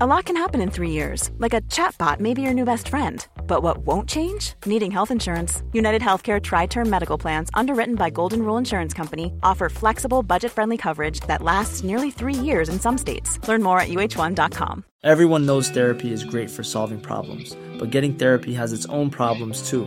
A lot can happen in three years, like a chatbot may be your new best friend. But what won't change? Needing health insurance. United Healthcare Tri Term Medical Plans, underwritten by Golden Rule Insurance Company, offer flexible, budget friendly coverage that lasts nearly three years in some states. Learn more at uh1.com. Everyone knows therapy is great for solving problems, but getting therapy has its own problems too,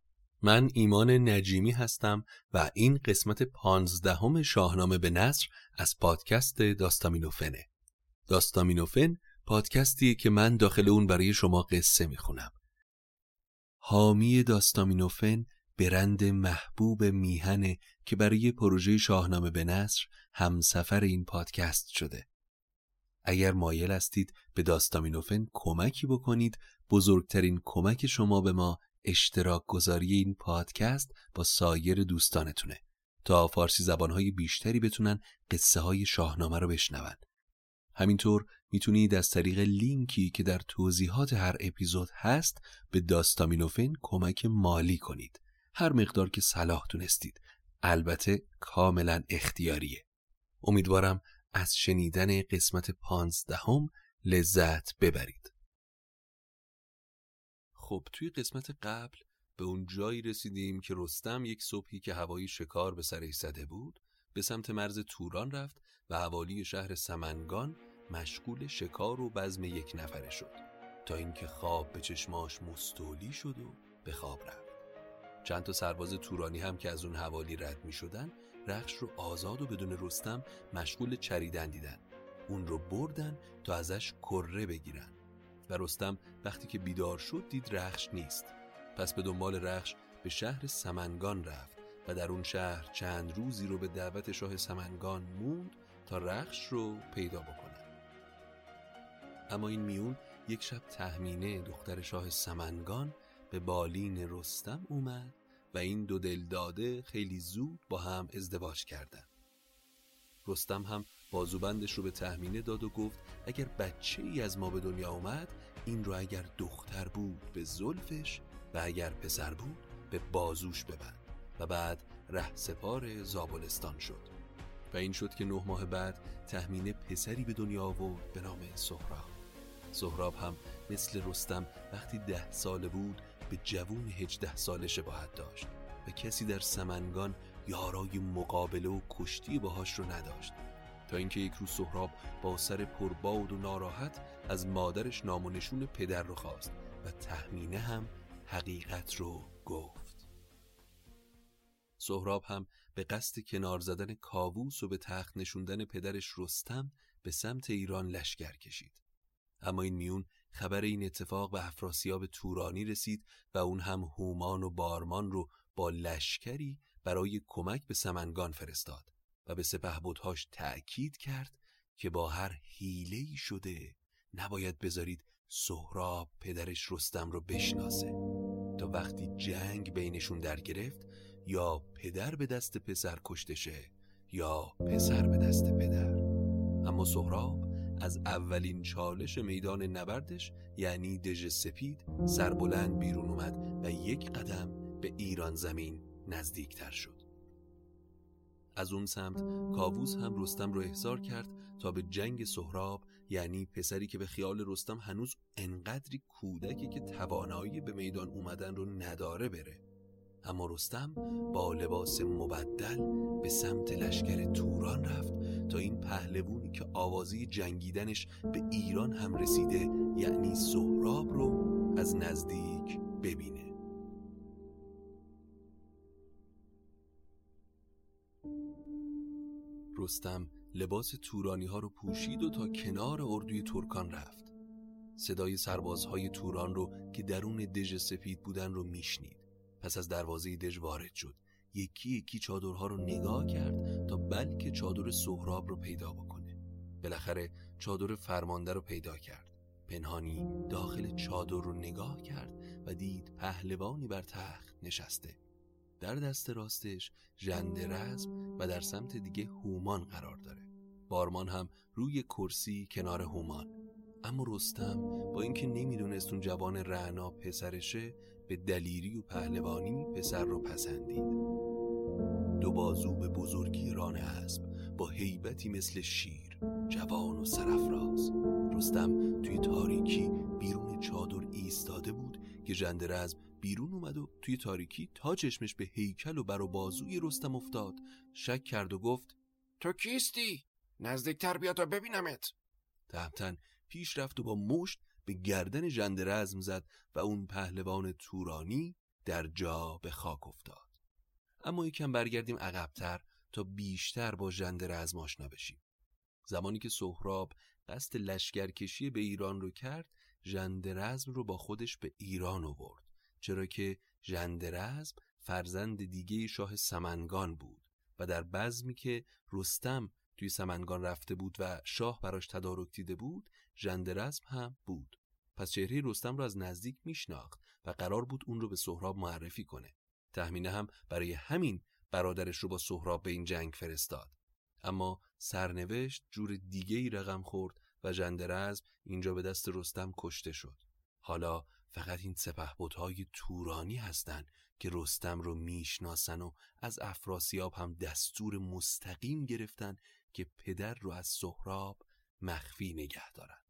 من ایمان نجیمی هستم و این قسمت پانزدهم شاهنامه به نصر از پادکست داستامینوفنه. داستامینوفن پادکستی که من داخل اون برای شما قصه می‌خونم. حامی داستامینوفن برند محبوب میهنه که برای پروژه شاهنامه به نصر همسفر این پادکست شده. اگر مایل هستید به داستامینوفن کمکی بکنید بزرگترین کمک شما به ما اشتراک گذاری این پادکست با سایر دوستانتونه تا فارسی زبانهای بیشتری بتونن قصه های شاهنامه رو بشنون. همینطور می‌تونید از طریق لینکی که در توضیحات هر اپیزود هست به داستامینوفن کمک مالی کنید. هر مقدار که صلاح دونستید البته کاملا اختیاریه. امیدوارم از شنیدن قسمت پانزدهم لذت ببرید. خب توی قسمت قبل به اون جایی رسیدیم که رستم یک صبحی که هوای شکار به سرش زده بود به سمت مرز توران رفت و حوالی شهر سمنگان مشغول شکار و بزم یک نفره شد. تا اینکه خواب به چشماش مستولی شد و به خواب رفت. چند تا سرباز تورانی هم که از اون حوالی رد می شدن رخش رو آزاد و بدون رستم مشغول چریدن دیدن. اون رو بردن تا ازش کره بگیرن. و رستم وقتی که بیدار شد دید رخش نیست پس به دنبال رخش به شهر سمنگان رفت و در اون شهر چند روزی رو به دعوت شاه سمنگان موند تا رخش رو پیدا بکنن اما این میون یک شب تهمینه دختر شاه سمنگان به بالین رستم اومد و این دو دل داده خیلی زود با هم ازدواج کردند. رستم هم بازوبندش رو به تهمینه داد و گفت اگر بچه ای از ما به دنیا اومد این رو اگر دختر بود به زلفش و اگر پسر بود به بازوش ببند. و بعد ره سپار زابلستان شد. و این شد که نه ماه بعد تهمینه پسری به دنیا آورد به نام سهراب. سهراب هم مثل رستم وقتی ده ساله بود به جوون هجده ساله شباهت داشت و کسی در سمنگان یارای مقابله و کشتی باهاش رو نداشت. تا اینکه یک روز سهراب با سر پرباد و ناراحت از مادرش نام و نشون پدر رو خواست و تهمینه هم حقیقت رو گفت. سهراب هم به قصد کنار زدن کاووس و به تخت نشوندن پدرش رستم به سمت ایران لشکر کشید. اما این میون خبر این اتفاق به افراسیاب تورانی رسید و اون هم هومان و بارمان رو با لشکری برای کمک به سمنگان فرستاد. و به سپهبدهاش تأکید کرد که با هر حیله‌ای شده نباید بذارید سهراب پدرش رستم رو بشناسه. تا وقتی جنگ بینشون در گرفت یا پدر به دست پسر کشته شه یا پسر به دست پدر. اما سهراب از اولین چالش میدان نبردش یعنی دژ سپید سربلند بیرون اومد و یک قدم به ایران زمین نزدیکتر شد. از اون سمت کاووس هم رستم رو احضار کرد تا به جنگ سهراب یعنی پسری که به خیال رستم هنوز انقدری کودکی که توانایی به میدان اومدن رو نداره بره. اما رستم با لباس مبدل به سمت لشکر توران رفت تا این پهلوونی که آوازی جنگیدنش به ایران هم رسیده یعنی سهراب رو از نزدیک ببینه. رستم لباس تورانی ها رو پوشید و تا کنار اردوی ترکان رفت. صدای سربازهای توران رو که درون دژ سپید بودن رو میشنید. پس از دروازه دژ وارد شد. یکی یکی چادرها رو نگاه کرد تا بلکه چادر سهراب رو پیدا بکنه. بالاخره چادر فرمانده رو پیدا کرد. پنهانی داخل چادر رو نگاه کرد و دید پهلوانی بر تخت نشسته. در دست راستش ژند رزم و در سمت دیگه هومان قرار داره. بارمان هم روی کرسی کنار هومان. اما رستم با اینکه نمی‌دونست اون جوان رعنا پسرشه به دلیری و پهلوانی پسر رو پسندید. دو بازو به بزرگی ران اسب با هیبتی مثل شیر جوان و سرفراز رستم توی تاریکی بیرون چادر ایستاده بود که ژندرزم بیرون اومد و توی تاریکی تا چشمش به هیکل و بر و بازوی رستم افتاد. شک کرد و گفت تو کیستی؟ نزدیکتر بیا تا ببینمت. تهمتن پیش رفت و با مشت به گردن ژندرزم زد و اون پهلوان تورانی در جا به خاک افتاد. اما یکم برگردیم عقبتر تا بیشتر با ژندرزم آشنا بشیم. زمانی که سهراب قصد لشکرکشی به ایران رو کرد ژندرزم رو با خودش به ایران آورد. چرا که ژندرزم فرزند دیگه شاه سمنگان بود و در بزمی که رستم توی سمنگان رفته بود و شاه براش تدارک دیده بود ژندرزم هم بود. پس چهره رستم رو از نزدیک میشناخت و قرار بود اون رو به سهراب معرفی کنه. تهمینه هم برای همین برادرش رو با سهراب به این جنگ فرستاد. اما سرنوشت جور دیگه ای رقم خورد و ژندرزم اینجا به دست رستم کشته شد. حالا فقط این سپهبدهای تورانی هستند که رستم رو می‌شناسن و از افراسیاب هم دستور مستقیم گرفتن که پدر رو از سهراب مخفی نگه دارن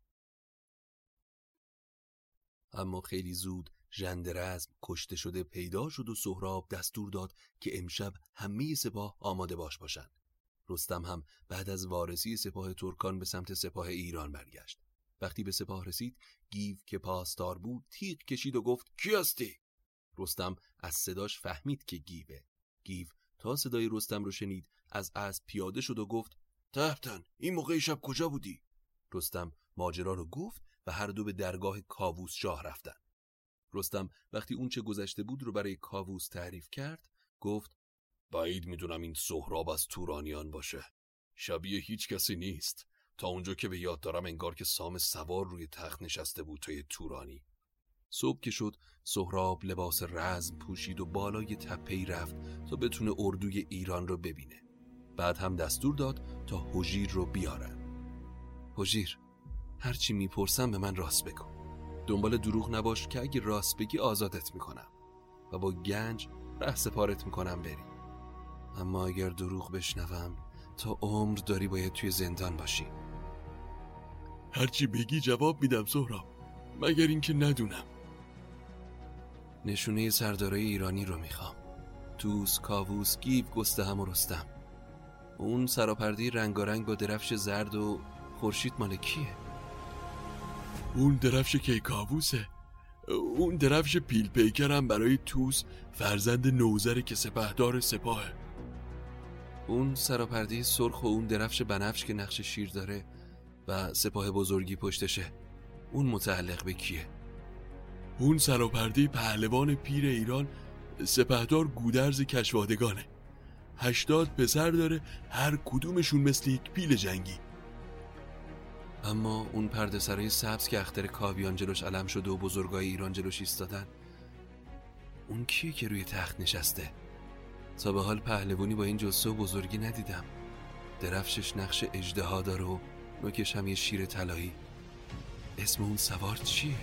اما خیلی زود ژندرزم کشته شده پیدا شد و سهراب دستور داد که امشب همه سپاه آماده باش باشند. رستم هم بعد از وارسی سپاه ترکان به سمت سپاه ایران برگشت. وقتی به سپاه رسید گیو که پاسدار بود تیغ کشید و گفت کی هستی؟ رستم از صداش فهمید که گیوه. گیو تا صدای رستم رو شنید از اسب پیاده شد و گفت تهتن این موقع شب کجا بودی؟ رستم ماجرا رو گفت و هر دو به درگاه کاووس شاه رفتن. رستم وقتی اون چه گذشته بود رو برای کاووس تعریف کرد گفت بعید می‌دونم این سهراب از تورانیان باشه شبیه هیچ کسی نیست تا اونجا که به یاد دارم انگار که سام سوار روی تخت نشسته بود توی تورانی. صبح که شد سهراب لباس رزم پوشید و بالای تپهی رفت تا بتونه اردوی ایران رو ببینه. بعد هم دستور داد تا حجیر رو بیارن. حجیر هرچی می‌پرسم به من راست بگو. دنبال دروغ نباش که اگه راست بگی آزادت می‌کنم. و با گنج ره سپارت می‌کنم بری. اما اگر دروغ بشنوم تا عمر داری باید توی زندان باشی. هرچی بگی جواب میدم سهراب. مگر اینکه ندونم. نشونه سردارای ایرانی رو می‌خوام. توس، کاووس، گیو، گستهم و رستم. اون سراپردی رنگارنگ با درفش زرد و خورشید مال کیه؟ اون درفش کیکاووسه. اون درفش پیل پیکرم برای توس فرزند نوزره که سپهدار سپاهه. اون سراپرده سرخ و اون درفش بنفش که نقش شیر داره سپاه بزرگی پشتشه. اون متعلق به کیه؟ اون سراپرده پهلوان پیر ایران سپهدار گودرز کشوادگانه. هشتاد پسر داره هر کدومشون مثل یک پیل جنگی. اما اون پرده سرای سبز که اختر کاویان جلوش علم شده و بزرگای ایران جلوش ایستادن اون کیه که روی تخت نشسته؟ تا به حال پهلوانی با این جسه و بزرگی ندیدم. درفشش نقش اجدها داره و نوکش هم یه شیر طلایی. اسم اون سوار چیه؟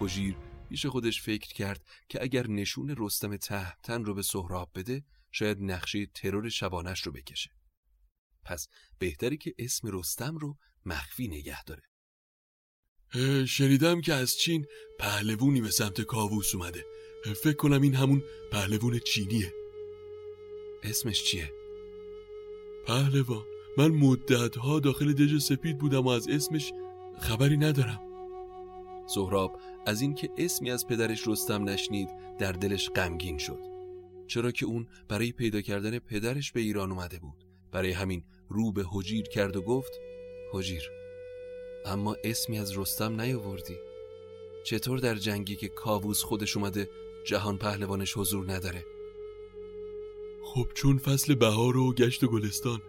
حجیر پیش خودش فکر کرد که اگر نشون رستم تهتن رو به سهراب بده شاید نقشه ترور شبانش رو بکشه. پس بهتری که اسم رستم رو مخفی نگه داره. شنیدم که از چین پهلوونی به سمت کاووس اومده. فکر کنم این همون پهلوان چینیه. اسمش چیه؟ پهلوان. من مدتها داخل دژ سپید بودم و از اسمش خبری ندارم. سهراب از اینکه اسمی از پدرش رستم نشنید در دلش غمگین شد. چرا که اون برای پیدا کردن پدرش به ایران اومده بود. برای همین رو به حجیر کرد و گفت حجیر اما اسمی از رستم نیاوردی. چطور در جنگی که کاووس خودش اومده جهان پهلوانش حضور نداره؟ خب چون فصل بهار و گشت و گلستان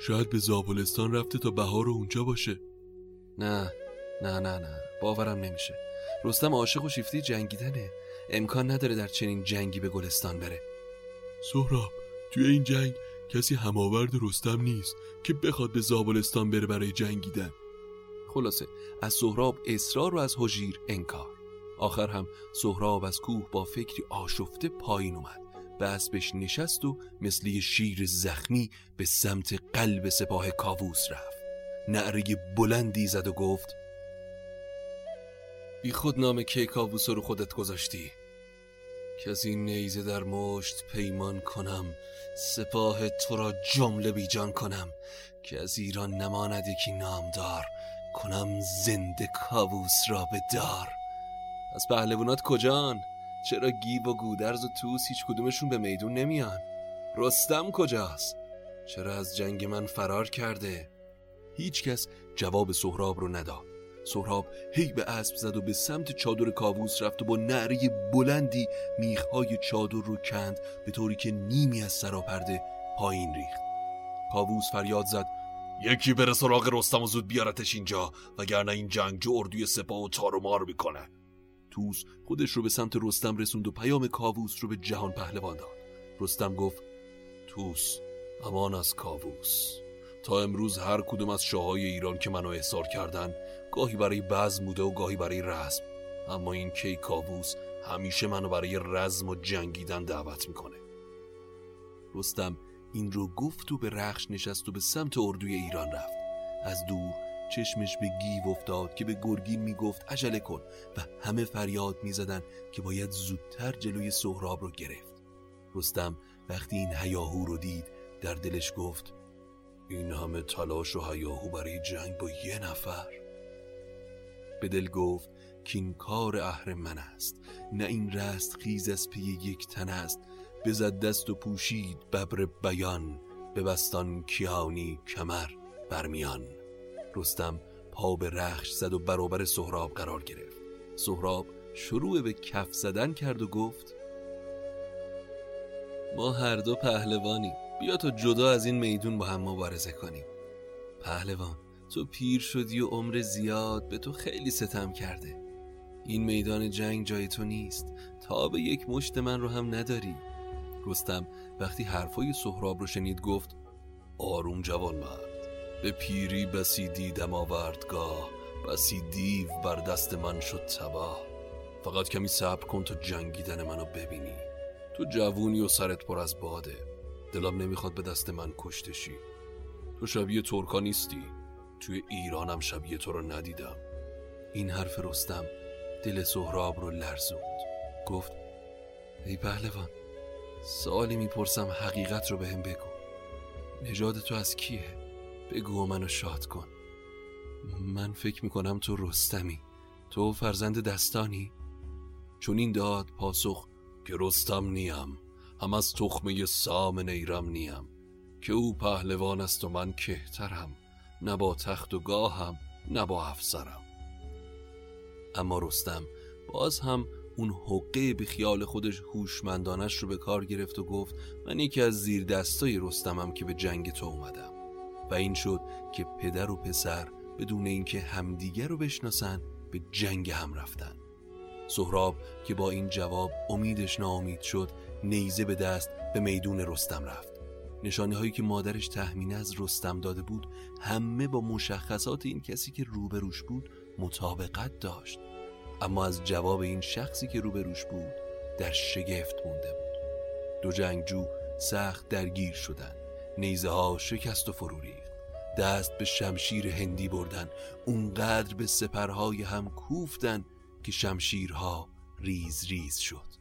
شاید به زابلستان رفته تا بهار اونجا باشه. نه نه نه نه. باورم نمیشه. رستم عاشق و شیفتی جنگیدنه. امکان نداره در چنین جنگی به گلستان بره. سهراب توی این جنگ کسی هماورد رستم نیست که بخواد به زابلستان بره برای جنگیدن. خلاصه از سهراب اصرار و از حجیر انکار. آخر هم سهراب از کوه با فکری آشفته پایین اومد. به اسبش نشست و مثل شیر زخمی به سمت قلب سپاه کاووس رفت. نعره بلندی زد و گفت بی خود نام کی کاووس رو خودت گذاشتی؟ که از این نیزه در مشت پیمان کنم سپاه تو را جمله بیجان کنم. که از ایران نماند یکی نامدار کنم زنده کاووس را به دار. از پهلوانات کجان؟ چرا گیو و گودرز و توس هیچ کدومشون به میدون نمیان؟ رستم کجاست؟ چرا از جنگ من فرار کرده؟ هیچ کس جواب سهراب رو نداد. سهراب هی به اسب زد و به سمت چادر کاووس رفت و با نعره بلندی میخهای چادر رو کند به طوری که نیمی از سراپرده پایین ریخت. کاووس فریاد زد یکی بره سراغ رستم و زود بیارتش اینجا وگرنه این جنگجو اردوی سپاه و تار مار می‌کنه. توس خودش رو به سمت رستم رسوند و پیام کاووس رو به جهان پهلوان داد. رستم گفت توس امان از کاووس. تا امروز هر کدوم از شاههای ایران که منو احضار کردن گاهی برای بزم بوده و گاهی برای رزم. اما این کی کاووس همیشه منو برای رزم و جنگیدن دعوت می‌کنه. رستم این رو گفت و به رخش نشست و به سمت اردوی ایران رفت. از دور چشمش به گیو افتاد که به گرگین می‌گفت عجله کن. و همه فریاد می‌زدن که باید زودتر جلوی سهراب رو گرفت. رستم وقتی این هیاهو رو دید در دلش گفت این همه تلاش و هیاهو برای جنگ با یه نفر. به دل گفت که این کار اهر من است. نه این رست خیز از پی یک تن است. بزد دست و پوشید ببر بیان به بستان کیانی کمر برمیان. رستم پا به رخش زد و برابر سهراب قرار گرفت. سهراب شروع به کف زدن کرد و گفت ما هر دو پهلوانی بیا تا جدا از این میدون با هم مبارزه کنیم. پهلوان تو پیر شدی و عمر زیاد به تو خیلی ستم کرده. این میدان جنگ جای تو نیست. تا به یک مشت من رو هم نداری. رستم وقتی حرفای سهراب رو شنید گفت آروم جوان مرد. به پیری بسی دیدم آوردگاه بسی دیو بر دست من شد تباه. فقط کمی صبر کن تا جنگیدن منو ببینی. تو جوونی و سرت پر از باده. دلم نمی‌خواد به دست من کشتشی تو شبیه ترکا نیستی. توی ایرانم شبیه تو رو ندیدم. این حرف رستم دل سهراب رو لرزوند. گفت ای پهلوان سوالی می‌پرسم حقیقت رو به هم بگو. نژاد تو از کیه؟ بگو منو شاد کن. من فکر می‌کنم تو رستمی. تو فرزند دستانی؟ چون این داد پاسخ که رستم نیم. هم از تخمه سام نیرم نیم. که او پهلوان است و من کهترم. نه با تخت و گاهم نه با افسرم. اما رستم باز هم اون حقه به خیال خودش هوشمندانش رو به کار گرفت و گفت من یکی از زیر دستای رستمم که به جنگ تو اومدم. و این شد که پدر و پسر بدون اینکه همدیگر رو بشناسن به جنگ هم رفتن. سهراب که با این جواب امیدش ناامید شد نیزه به دست به میدون رستم رفت. نشانه هایی که مادرش تحمینه از رستم داده بود همه با مشخصات این کسی که روبروش بود مطابقت داشت. اما از جواب این شخصی که روبروش بود در شگفت مونده بود. دو جنگجو سخت درگیر شدن نیزه ها شکست و فرو ریخت دست به شمشیر هندی بردن. اونقدر به سپرهای هم کوفتن که شمشیرها ریز ریز شد.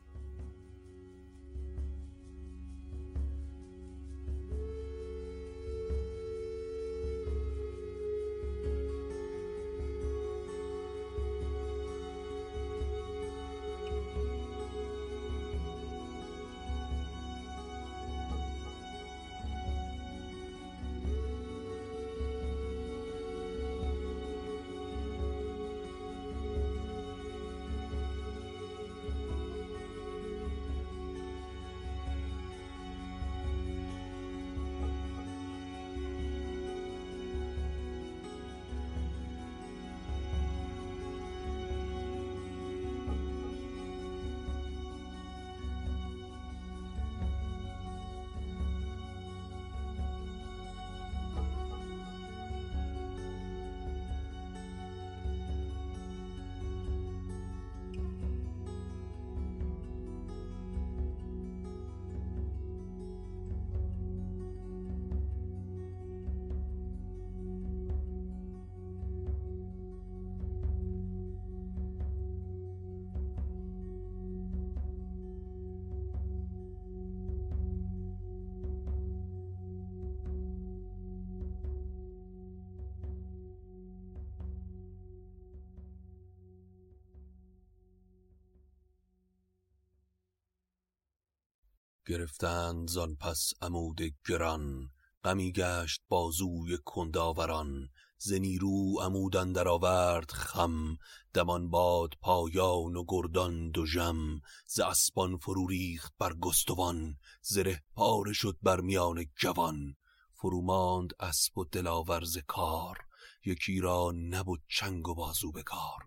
گرفتند زان پس عمود گران غمی گشت بازوی کنداوران. ز نیرو عمود در آورد خم دمان باد پایان و گردان دو ژم. ز اسبان فرو ریخت بر گستوان زره پاره شد بر میان جوان. فرو ماند اسب و دلاور ز کار یکی را نبود چنگ و بازو به کار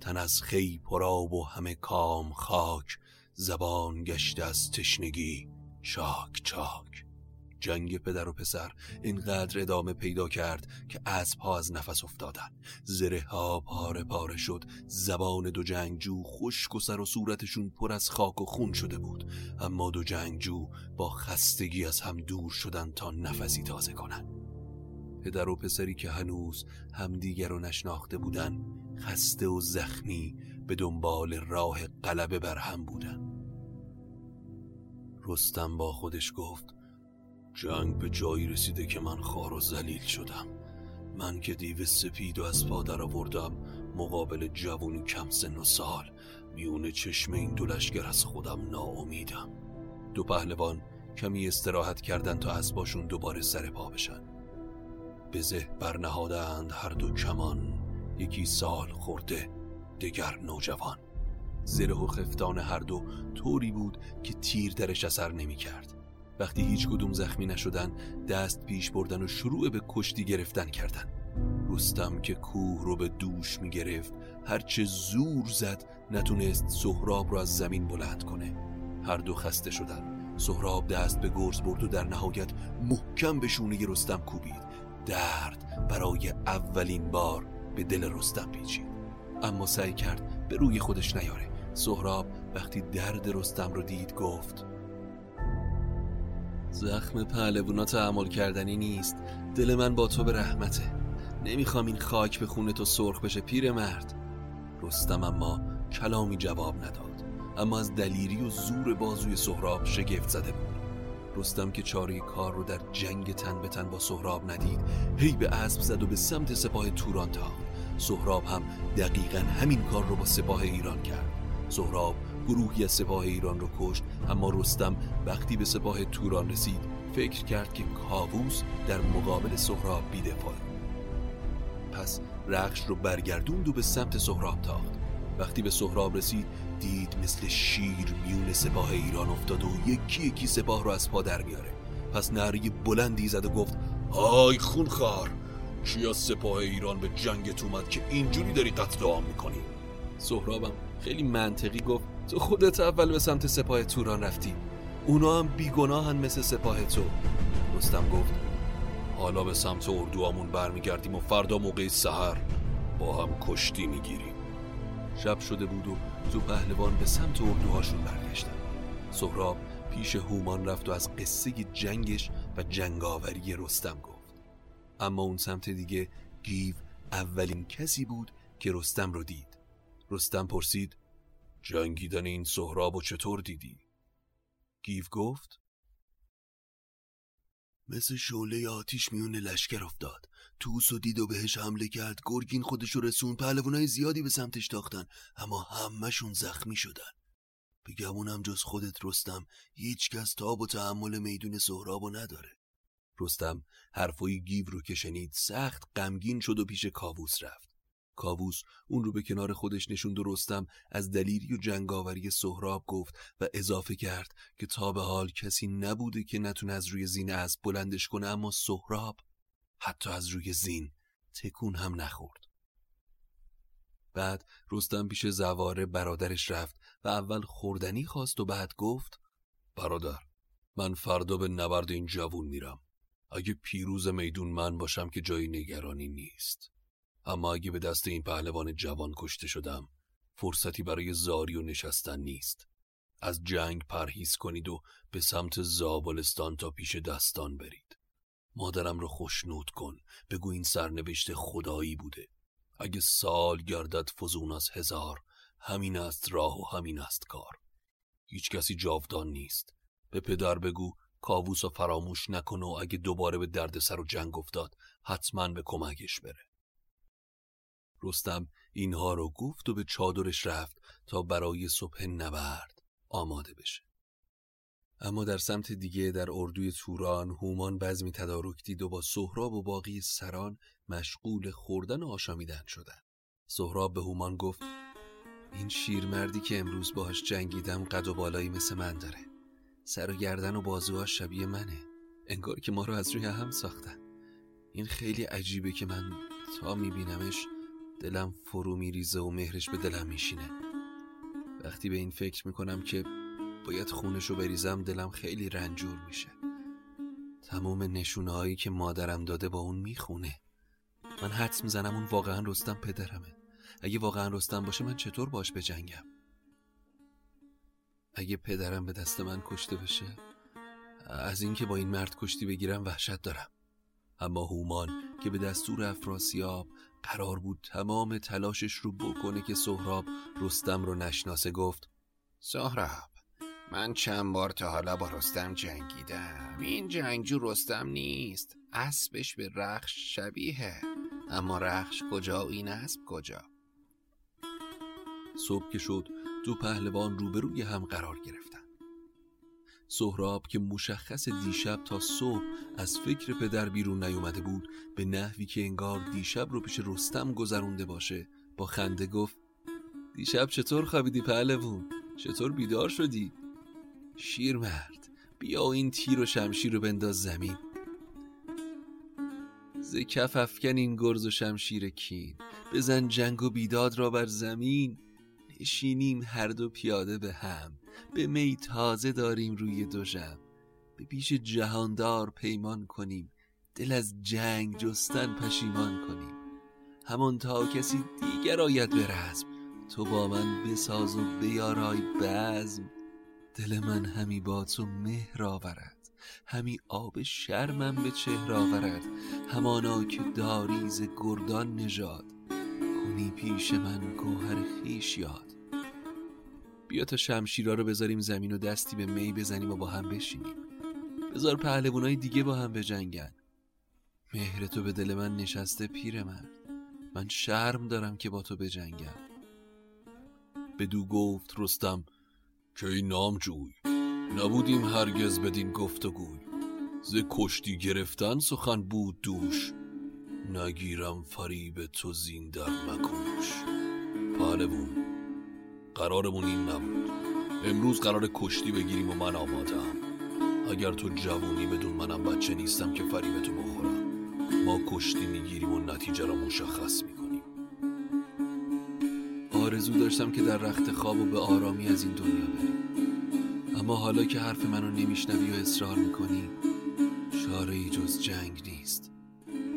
تن از خی پراب و همه کام خاک زبان گشته از تشنگی. چاک چاک. جنگ پدر و پسر اینقدر ادامه پیدا کرد که اسبها از نفس افتادن. زره ها پاره پاره شد. زبان دو جنگجو خشک و سر و صورتشون پر از خاک و خون شده بود. اما دو جنگجو با خستگی از هم دور شدن تا نفسی تازه کنن. پدر و پسری که هنوز همدیگر رو نشناخته بودن خسته و زخمی به دنبال راه قلبه بر هم بودن. رستم با خودش گفت جنگ به جایی رسیده که من خار و زلیل شدم. من که دیو سپید و از پادر آوردم مقابل جوونی کم سن و سال میون چشم این دو لشگر از خودم ناامیدم. دو پهلوان کمی استراحت کردن تا اسباشون دوباره سر پا بشن. به زه برنهادند هر دو کمان یکی سال خورده دگر نوجوان. زره و خفتان هر دو طوری بود که تیر درش اثر نمی کرد وقتی هیچ کدوم زخمی نشدن دست پیش بردن و شروع به کشتی گرفتن کردن. رستم که کوه رو به دوش می گرفت هرچه زور زد نتونست سهراب رو از زمین بلند کنه. هر دو خسته شدن. سهراب دست به گرز برد و در نهایت محکم به شونه رستم کوبید. درد برای اولین بار به دل رستم پیچید. اما سعی کرد به روی خودش نیاره. سهراب وقتی درد رستم رو دید گفت زخم پهلوونا تحمل کردنی نیست. دل من با تو به رحمته. نمی‌خوام این خاک به خون تو سرخ بشه پیر مرد. رستم اما کلامی جواب نداد. اما از دلیری و زور بازوی سهراب شگفت زده بود. رستم که چاره کار رو در جنگ تن به تن با سهراب ندید هی به اسب زد و به سمت سپاه توران تاخت سهراب هم دقیقا همین کار رو با سپاه ایران کرد. سهراب گروهی از سپاه ایران رو کشت اما رستم وقتی به سپاه توران رسید فکر کرد که کاووس در مقابل سهراب بیدفاع. پس رخش رو برگردوند و به سمت سهراب تاخت. وقتی به سهراب رسید دید مثل شیر میون سپاه ایران افتاد و یکی یکی سپاه رو از پا در میاره. پس نری بلندی زد و گفت های خونخوار کی از سپاه ایران به جنگت اومد که اینجوری داری قتل عام می‌کنی؟ سهرابم خیلی منطقی گفت تو خودت اول به سمت سپاه توران رفتی. اونا هم بیگناهن مثل سپاه تو. رستم گفت حالا به سمت اردوامون برمیگردیم و فردا موقع سحر با هم کشتی می‌گیریم. شب شده بود و دو پهلوان به سمت اردوهاشون برگشتن. سهراب پیش هومان رفت و از قصه جنگش و جنگاوری رستم گفت. اما اون سمت دیگه گیو اولین کسی بود که رستم رو دید. رستم پرسید جنگیدن این سهراب و چطور دیدی؟ گیو گفت مثل شعله آتیش میون لشکر افتاد. توس و دید و بهش حمله کرد. گرگین خودشو رسون پهلوانای زیادی به سمتش تاختن. اما همهشون زخمی شدن. بگمونم جز خودت رستم هیچ کس تاب و تحمل میدون سهرابو نداره. رستم حرفای گیو رو که شنید سخت غمگین شد و پیش کاووس رفت. کاووس اون رو به کنار خودش نشوند و رستم از دلیری و جنگاوری سهراب گفت و اضافه کرد که تا به حال کسی نبوده که نتونه از روی زین از بلندش کنه اما سهراب حتی از روی زین تکون هم نخورد. بعد رستم پیش زواره برادرش رفت و اول خوردنی خواست و بعد گفت برادر من فردا به نبرد این جوون میرم. اگه پیروز میدون من باشم که جایی نگرانی نیست. اما اگه به دست این پهلوان جوان کشته شدم فرصتی برای زاری و نشستن نیست. از جنگ پرهیز کنید و به سمت زابلستان تا پیش دستان برید. مادرم رو خوشنود کن بگو این سرنوشت خدایی بوده. اگه سال گردد فزون از هزار همین است راه و همین است کار. هیچ کسی جاودان نیست. به پدر بگو کاووس و فراموش نکن و اگه دوباره به دردسر و جنگ افتاد حتما به کمکش بره. رستم اینها رو گفت و به چادرش رفت تا برای صبح نبرد آماده بشه. اما در سمت دیگه در اردوی توران هومان بزمی تدارک دید و با سهراب و باقی سران مشغول خوردن و آشامیدن شدن سهراب به هومان گفت این شیرمردی که امروز باهاش جنگیدم قد و بالایی مثل من داره. سر و گردن و بازوهاش شبیه منه. انگار که ما رو از روی هم ساختن. این خیلی عجیبه که من تا میبینمش دلم فرو میریزه و مهرش به دلم میشینه. وقتی به این فکر می‌کنم که باید خونشو بریزم دلم خیلی رنجور میشه. تمام نشونه هایی که مادرم داده با اون می‌خونه. من حدس می‌زنم اون واقعا رستم پدرمه. اگه واقعا رستم باشه من چطور باش بجنگم؟ اگه پدرم به دست من کشته بشه از اینکه با این مرد کشتی بگیرم وحشت دارم. اما هومان که به دستور افراسیاب قرار بود تمام تلاشش رو بکنه که سهراب رستم رو نشناسه گفت سهراب من چند بار تا حالا با رستم جنگیدم. این جنگجو رستم نیست. اسبش به رخش شبیه اما رخش کجا این اسب کجا؟ صبح که شد دو پهلوان روبروی هم قرار گرفتن. سهراب که مشخص دیشب تا صبح از فکر پدر بیرون نیومده بود به نحوی که انگار دیشب رو پیش رستم گذرونده باشه با خنده گفت دیشب چطور خوابیدی پهلوون؟ چطور بیدار شدی؟ شیرمرد بیا این تیر و شمشیر رو بنداز زمین. ز کف افکن این گرز و شمشیر کین بزن جنگ و بیداد را بر زمین نشینیم هر دو پیاده به هم. به می تازه داریم روی دو جم به پیش جهاندار پیمان کنیم. دل از جنگ جستن پشیمان کنیم. همان تا کسی دیگر آید به رزم. تو با من بساز و بیارای بزم. دل من همی با تو مهر آورد. همی آب شرمم به چهر آورد. همانا که داریز گردان نژاد. کنی پیش من گوهر خیش یاد. بیا تا شمشیرا رو بذاریم زمین و دستی به می بزنیم و با هم بشینیم. بذار پهلوانای دیگه با هم بجنگن. مهر تو به دل من نشسته پیر مرد من شرم دارم که با تو بجنگم. بدو گفت رستم که این نام جوی. نبودیم هرگز بدین گفتگوی ز کشتی گرفتن سخن بود دوش. نگیرم فریب تو زین در مکوش. پهلوون قرارمون این نبود. امروز قرار کشتی بگیریم و من آمادم اگر تو جوونی بدون منم بچه نیستم که فریب تو بخورم. ما کشتی می‌گیریم و نتیجه را مشخص می‌کنیم. آرزو داشتم که در رخت خواب و به آرامی از این دنیا بریم. اما حالا که حرف منو نمیشنوی و اصرار می‌کنی شاره ای جز جنگ نیست.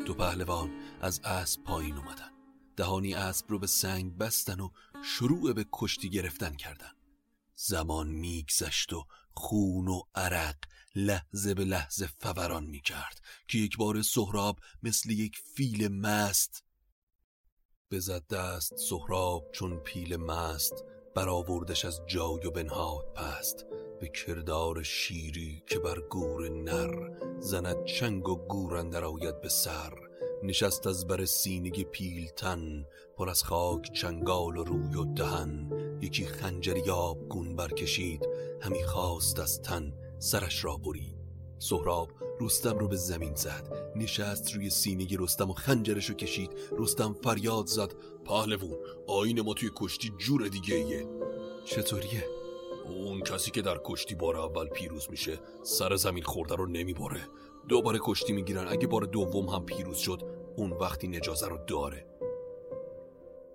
دو پهلوان از اسب پایین اومدن. دهانی اسب رو به سنگ بستن و شروع به کشتی گرفتن کردن. زمان میگذشت و خون و عرق لحظه به لحظه فوران می‌کرد که یک بار سهراب مثل یک فیل مست بزد دست. سهراب چون پیل مست برآوردش از جای و بنهاد پست. به کردار شیری که بر گور نر زند چنگ و گور اندر آید به سر. نشست از بر سینه پیلتن پر از خاک چنگال و روی و دهن. یکی خنجری گون برکشید همی خواست از تن سرش را برید. سهراب رستم رو به زمین زد. نشست روی سینه رستم و خنجرش رو کشید. رستم فریاد زد. پهلوون آین ما توی کشتی جور دیگه ایه. چطوریه؟ اون کسی که در کشتی بار اول پیروز میشه سر زمین خورده رو نمی‌بره. دوباره کشتی می‌گیرن. اگه بار دوم هم پیروز شد اون وقتی نجازه رو داره.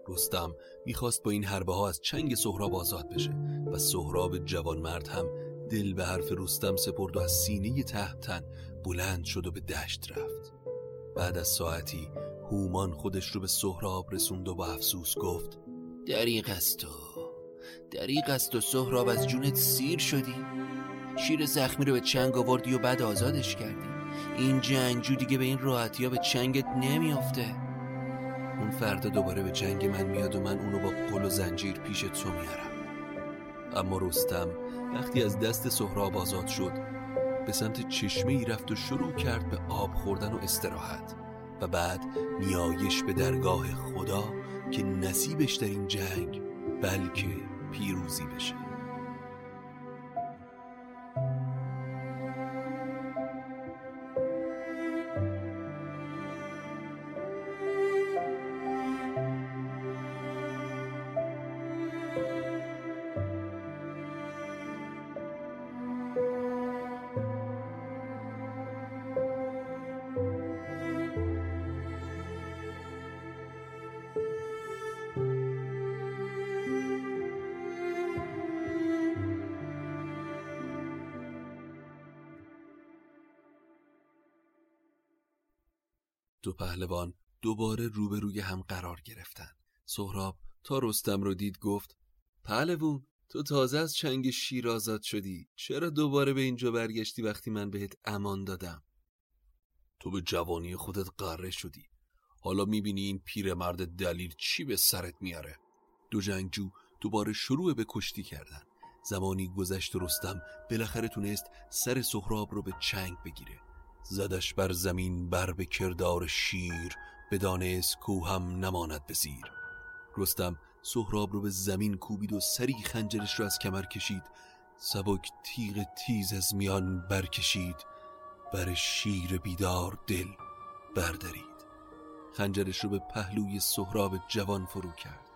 رستم می‌خواست با این حربه ها از چنگ سهراب آزاد بشه و سهراب جوانمرد هم دل به حرف رستم سپرد و از سینه تحتن بلند شد و به دشت رفت. بعد از ساعتی هومان خودش رو به سهراب رسوند و با افسوس گفت دریق است تو. دریق است و سهراب از جونت سیر شدی. شیر زخمی رو به چنگ آوردی و بعد آزادش کردی. این جنگجو دیگه به این راحتی ها به چنگت نمیافته. اون فردا دوباره به جنگ من میاد و من اونو با قل و زنجیر پیش تو میارم. اما رستم وقتی از دست سهراب آزاد شد به سمت چشمه ای رفت و شروع کرد به آب خوردن و استراحت. و بعد نیایش به درگاه خدا که نصیبش در این جنگ بلکه پیروزی بشه. پهلوان دوباره روبروی هم قرار گرفتن سهراب تا رستم رو دید گفت پهلوون تو تازه از چنگ شیر آزاد شدی. چرا دوباره به اینجا برگشتی وقتی من بهت امان دادم؟ تو به جوانی خودت قره شدی. حالا می‌بینی این پیرمرد دلیل چی به سرت میاره. دو جنگجو دوباره شروع به کشتی کردن زمانی گذشت رستم بالاخره تونست سر سهراب رو به چنگ بگیره. زدش بر زمین بر به کردار شیر بدانست کو هم نماند به زیر. رستم سهراب رو به زمین کوبید و سری خنجرش رو از کمر کشید. سبک تیغ تیز از میان برکشید. بر شیر بیدار دل بردارید خنجرش رو به پهلوی سهراب جوان فرو کرد.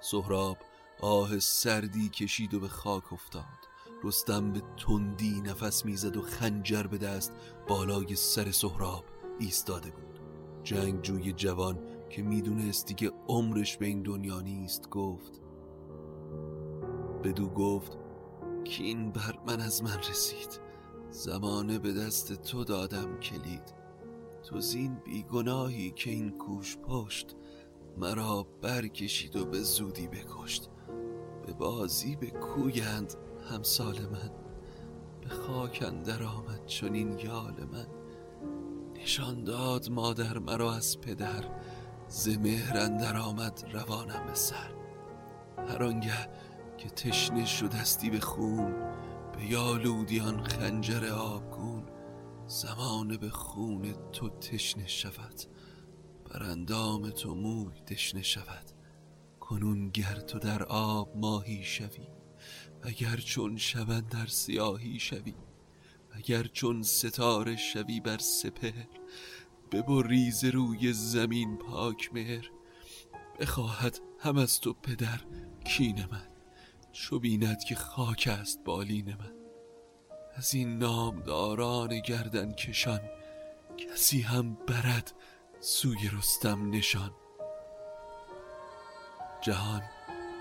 سهراب آه سردی کشید و به خاک افتاد. رستم به تندی نفس می‌زد و خنجر به دست بالای سر سهراب ایستاده بود. جنگجوی جوان که می‌دونست دیگه عمرش به این دنیا نیست گفت بدو گفت کین بر من از من رسید. زمانه به دست تو دادم کلید. تو زین بیگناهی که این کوش پشت مرا برکشید و به زودی بکشت. به بازی به کویند همسال من به خاک اندر آمد چنین یال من. نشان داد مادر مرا از پدر ز مهر اندر آمد روانم به سر هر آنگه که تشنه شدستی به خون به یالودیان خنجر آبگون زمان به خون تو تشنه شود بر اندام تو موی تشنه شود. کنون گر تو در آب ماهی شوی اگر چون شبن در سیاهی شوی اگر چون ستاره شوی بر سپر ببریز روی زمین پاک مهر بخواهد هم از تو پدر کین من چو بیند که خاک است بالین من. از این نامداران گردن کشان کسی هم برد سوی رستم نشان. جهان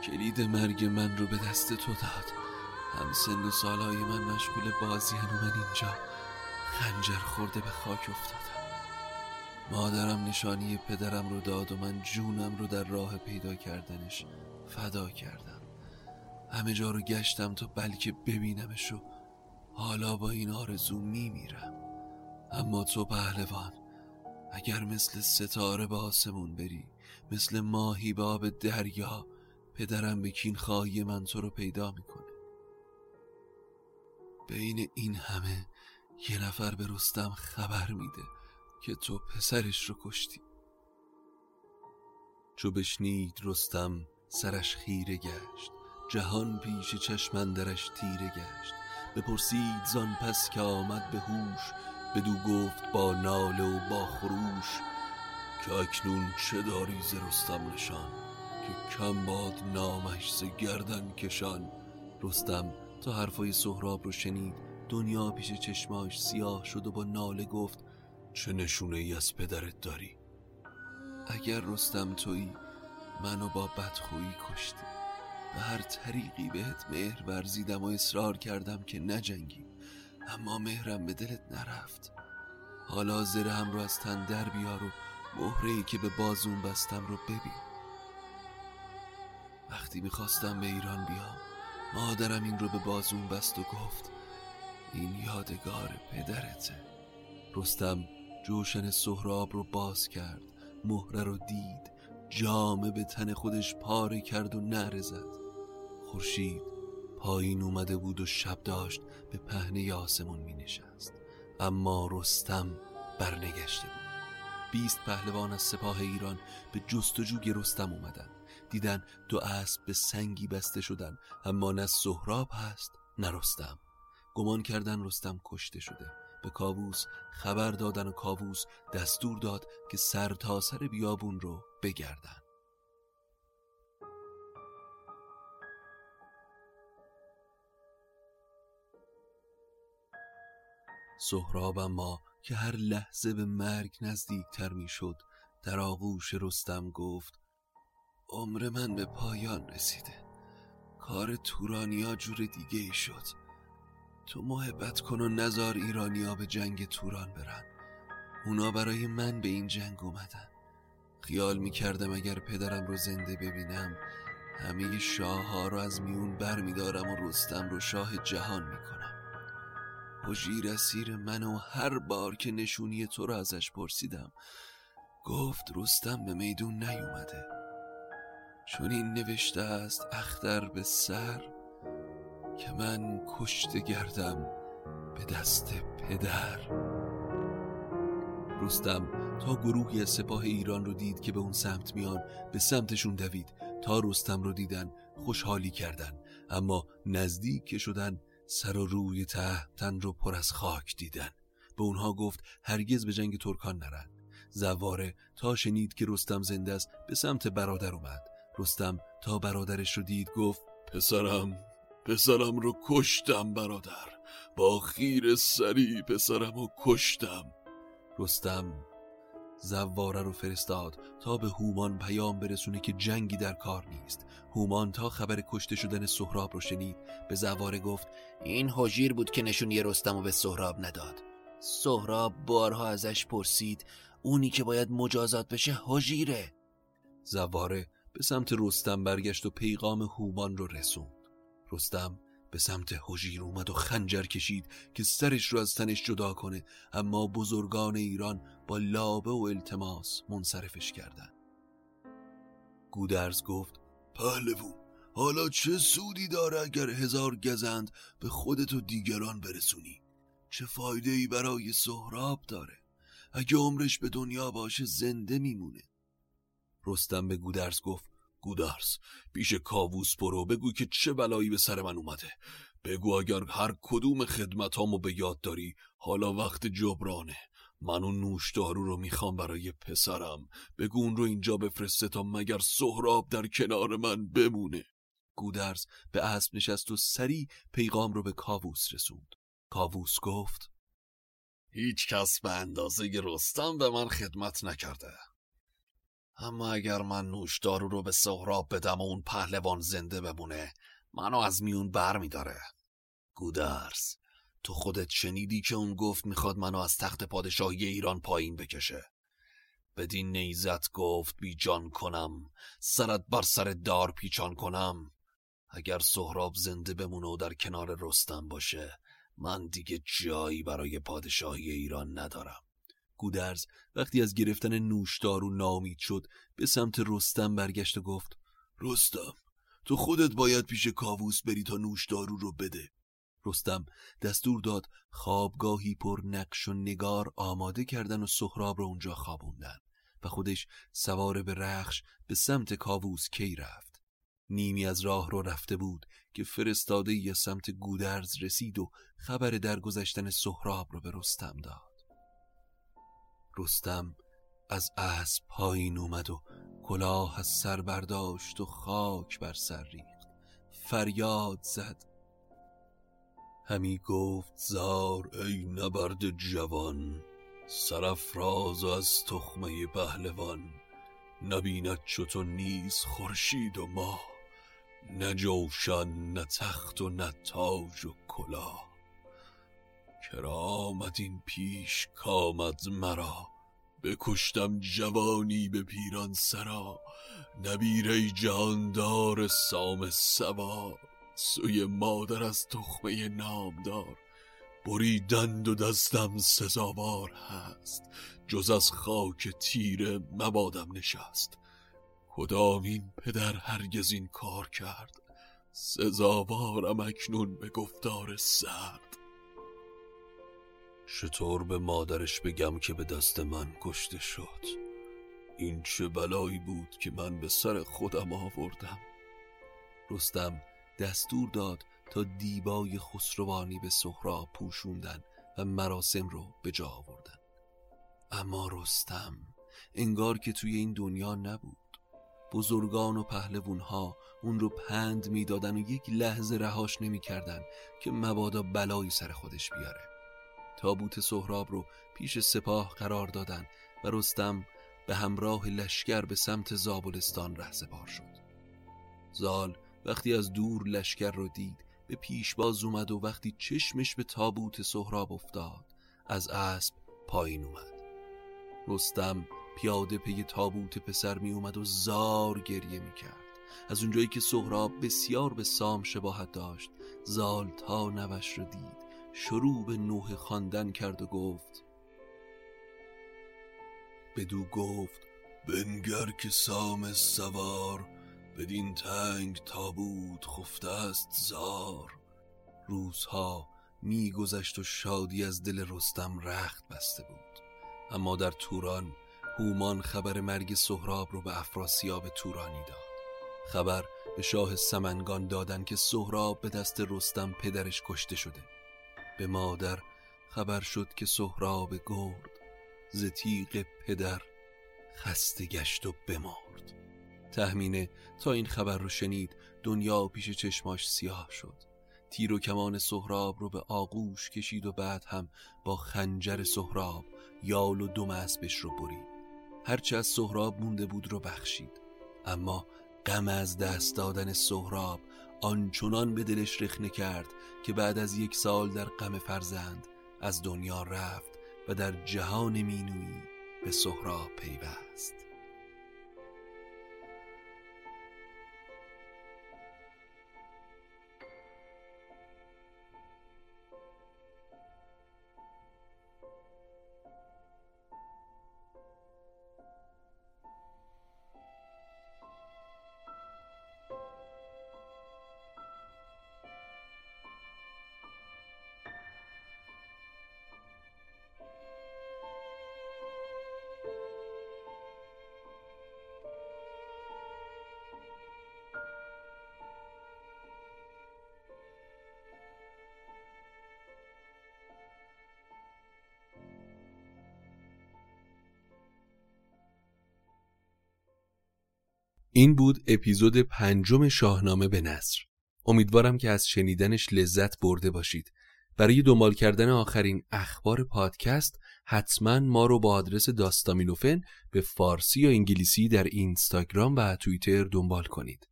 کلید مرگ من رو به دست تو داد. هم سن و سالهای من مشغول بازی و من اینجا خنجر خورده به خاک افتادم. مادرم نشانی پدرم رو داد و من جونم رو در راه پیدا کردنش فدا کردم. همه جا رو گشتم تا بلکه ببینمش و حالا با این آرزو میمیرم. اما تو پهلوان اگر مثل ستاره به آسمون بری مثل ماهی به آب دریا پدرم به کین خواهی من تو رو پیدا می‌کنه. بین این همه یه نفر به رستم خبر میده که تو پسرش رو کشتی. چو بشنید رستم سرش خیره گشت جهان پیش چشمندرش تیره گشت. بپرسید زان پس که آمد به هوش بدو گفت با ناله و با خروش که اکنون چه داری ز رستم نشان؟ که کم باد نامش ز گردن کشان. رستم تا حرفای سهراب رو شنید. دنیا پیش چشماش سیاه شد و با ناله گفت چه نشونه ای از پدرت داری؟ اگر رستم تویی منو با بدخویی کشتی. به هر طریقی بهت مهر ورزیدم و اصرار کردم که نجنگی. اما مهرم به دلت نرفت. حالا هم رو از تن در بیار و مهره که به بازون بستم رو ببین. وقتی می‌خواستم به ایران بیام مادرم این رو به بازون بست و گفت این یادگار پدرته. رستم جوشن سهراب رو باز کرد مهره رو دید جامه به تن خودش پاره کرد و نره زد. خورشید پایین اومده بود و شب داشت به پهنه آسمون می نشست اما رستم برنگشته بود. بیست پهلوان از سپاه ایران به جستجوی رستم اومدن. دیدن دو اسب به سنگی بسته شدن اما نه سهراب هست نه رستم. گمان کردن رستم کشته شده. به کاووس خبر دادن و کاووس دستور داد که سر تا سر بیابون رو بگردن. سهراب اما که هر لحظه به مرگ نزدیکتر می‌شد در آغوش رستم گفت عمر من به پایان رسیده. کار تورانیا جور دیگه ای شد. تو محبت کن و نزار ایرانیا به جنگ توران برن. اونا برای من به این جنگ اومدن. خیال می‌کردم اگر پدرم رو زنده ببینم همه شاه ها رو از میون بر میدارم و رستم رو شاه جهان می‌کنم. حجیر اسیر من و هر بار که نشونی تو رو ازش پرسیدم گفت رستم به میدون نیومده. چون این نوشته است اختر به سر که من کشته گردم به دست پدر. رستم تا گروهی از سپاه ایران رو دید که به اون سمت میان به سمتشون دوید. تا رستم رو دیدن خوشحالی کردن. اما نزدیک که شدن سر و روی تن رو پر از خاک دیدن. به اونها گفت هرگز به جنگ ترکان نرن. زواره تا شنید که رستم زنده است به سمت برادر اومد. رستم تا برادرش رو دید گفت پسرم پسرم رو کشتم برادر. با خیر سری پسرم رو کشتم. رستم زواره رو فرستاد تا به هومان پیام برسونه که جنگی در کار نیست. هومان تا خبر کشته شدن سهراب رو شنید. به زواره گفت این حجیر بود که نشونی رستم رو به سهراب نداد. سهراب بارها ازش پرسید اونی که باید مجازات بشه حجیره. زواره به سمت رستم برگشت و پیغام هومان رو رسوند. رستم به سمت حجیر اومد و خنجر کشید که سرش رو از تنش جدا کنه اما بزرگان ایران با لابه و التماس منصرفش کردن گودرز گفت پهلوون حالا چه سودی داره اگر هزار گزند به خودت و دیگران برسونی؟ چه فایده ای برای سهراب داره؟ اگه عمرش به دنیا باشه زنده میمونه. رستم به گودرز گفت گودرز پیش کاووس برو بگو که چه بلایی به سر من اومده. بگو اگر هر کدوم خدمتامو به یاد داری حالا وقت جبرانه. من اون نوشدارو رو می‌خوام برای پسرم. بگو اون رو اینجا بفرسته تا مگر سهراب در کنار من بمونه. گودرز به اسب نشست و سری پیغام رو به کاووس رسوند. کاووس گفت هیچ کس به اندازه رستم به من خدمت نکرده. اما اگر من نوشدارو رو به سهراب بدم و اون پهلوان زنده بمونه منو از میون بر میداره. گودرز تو خودت شنیدی که اون گفت می‌خواد منو از تخت پادشاهی ایران پایین بکشه. بدین نیزت گفت بی جان کنم سرت بر سر دار پیچان کنم. اگر سهراب زنده بمونه و در کنار رستم باشه من دیگه جایی برای پادشاهی ایران ندارم. گودرز وقتی از گرفتن نوشدارو نامید شد به سمت رستم برگشت و گفت رستم تو خودت باید پیش کاووس بری تا نوشدارو رو بده. رستم دستور داد خوابگاهی پر نقش و نگار آماده کردن و سهراب رو اونجا خوابوندن و خودش سوار به رخش به سمت کاووس کی رفت. نیمی از راه رو رفته بود که فرستاده یا سمت گودرز رسید و خبر درگذشتن سهراب رو به رستم داد. رستم از اسب پایین اومد و کلاه از سر برداشت و خاک بر سر ریخت. فریاد زد. همی گفت زار ای نبرد جوان سرفراز از تخمه پهلوان نبیند چطور نیز خورشید و ماه نه جوشن نه تخت و نه و کلاه. کرامت این پیش کامد مرا؟ بکشتم جوانی به پیران سرا نبیره جاندار سام سوار سوی مادر از تخمه نامدار بریدند و دستم سزاوار هست. جز از خاک تیره مبادم نشست. کدام این پدر هرگز این کار کرد؟ سزاوارم اکنون به گفتار سرد. چطور به مادرش بگم که به دست من کشته شد. این چه بلایی بود که من به سر خودم آوردم. رستم دستور داد تا دیبای خسروانی به سهراب پوشوندن و مراسم رو به جا آوردن. اما رستم انگار که توی این دنیا نبود. بزرگان و پهلوونها اون رو پند می‌دادن و یک لحظه رهاش نمی‌کردن که مبادا بلایی سر خودش بیاره. تابوت سهراب رو پیش سپاه قرار دادن و رستم به همراه لشکر به سمت زابلستان رهسپار شد. زال وقتی از دور لشکر رو دید به پیش باز اومد و وقتی چشمش به تابوت سهراب افتاد از اسب پایین اومد. رستم پیاده پی تابوت پسر می اومد و زار گریه می کرد. از اونجایی که سهراب بسیار به سام شباهت داشت زال تا نوش رو دید. شروع به نوح خواندن کرد و گفت بدو گفت بنگر که سام سوار بدین تنگ تابوت خفته است زار. روزها میگذشت و شادی از دل رستم رخت بسته بود. اما در توران هومان خبر مرگ سهراب رو به افراسیاب تورانی داد. خبر به شاه سمنگان دادن که سهراب به دست رستم پدرش کشته شده. به مادر خبر شد که سهراب گرد ز تیغ پدر خسته گشت و بمرد. تهمینه تا این خبر رو شنید دنیا پیش چشماش سیاه شد. تیر و کمان سهراب رو به آغوش کشید و بعد هم با خنجر سهراب یال و دم اسبش رو برید. هرچه از سهراب مونده بود رو بخشید. اما غم از دست دادن سهراب آنچنان به دلش رخنه کرد که بعد از یک سال در غم فرزند از دنیا رفت و در جهان مینویی به سهراب پیوست. این بود اپیزود پنجم شاهنامه به نصر امیدوارم که از شنیدنش لذت برده باشید. برای دنبال کردن آخرین اخبار پادکست حتما ما رو با آدرس داستامینوفن به فارسی یا انگلیسی در اینستاگرام و توییتر دنبال کنید.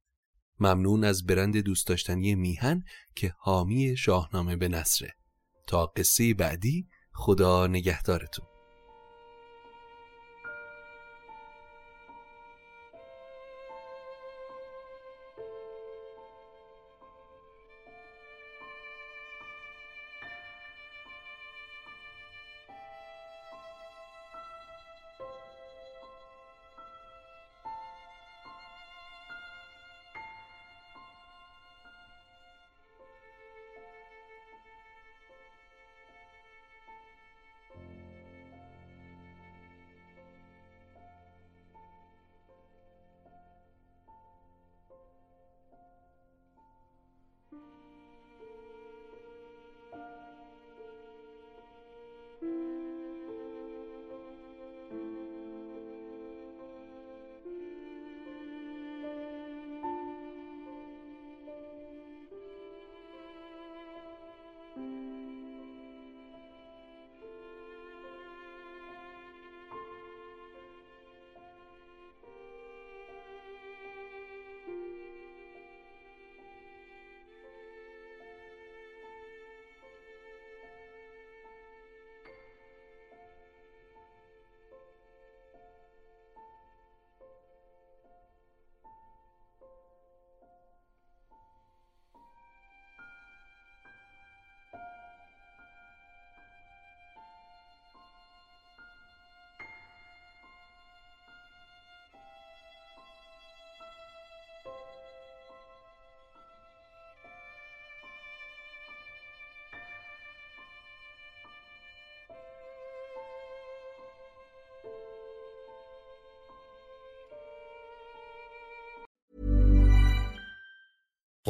ممنون از برند دوست داشتنی میهن که حامی شاهنامه به نصره تا قصه بعدی خدا نگهدارتون.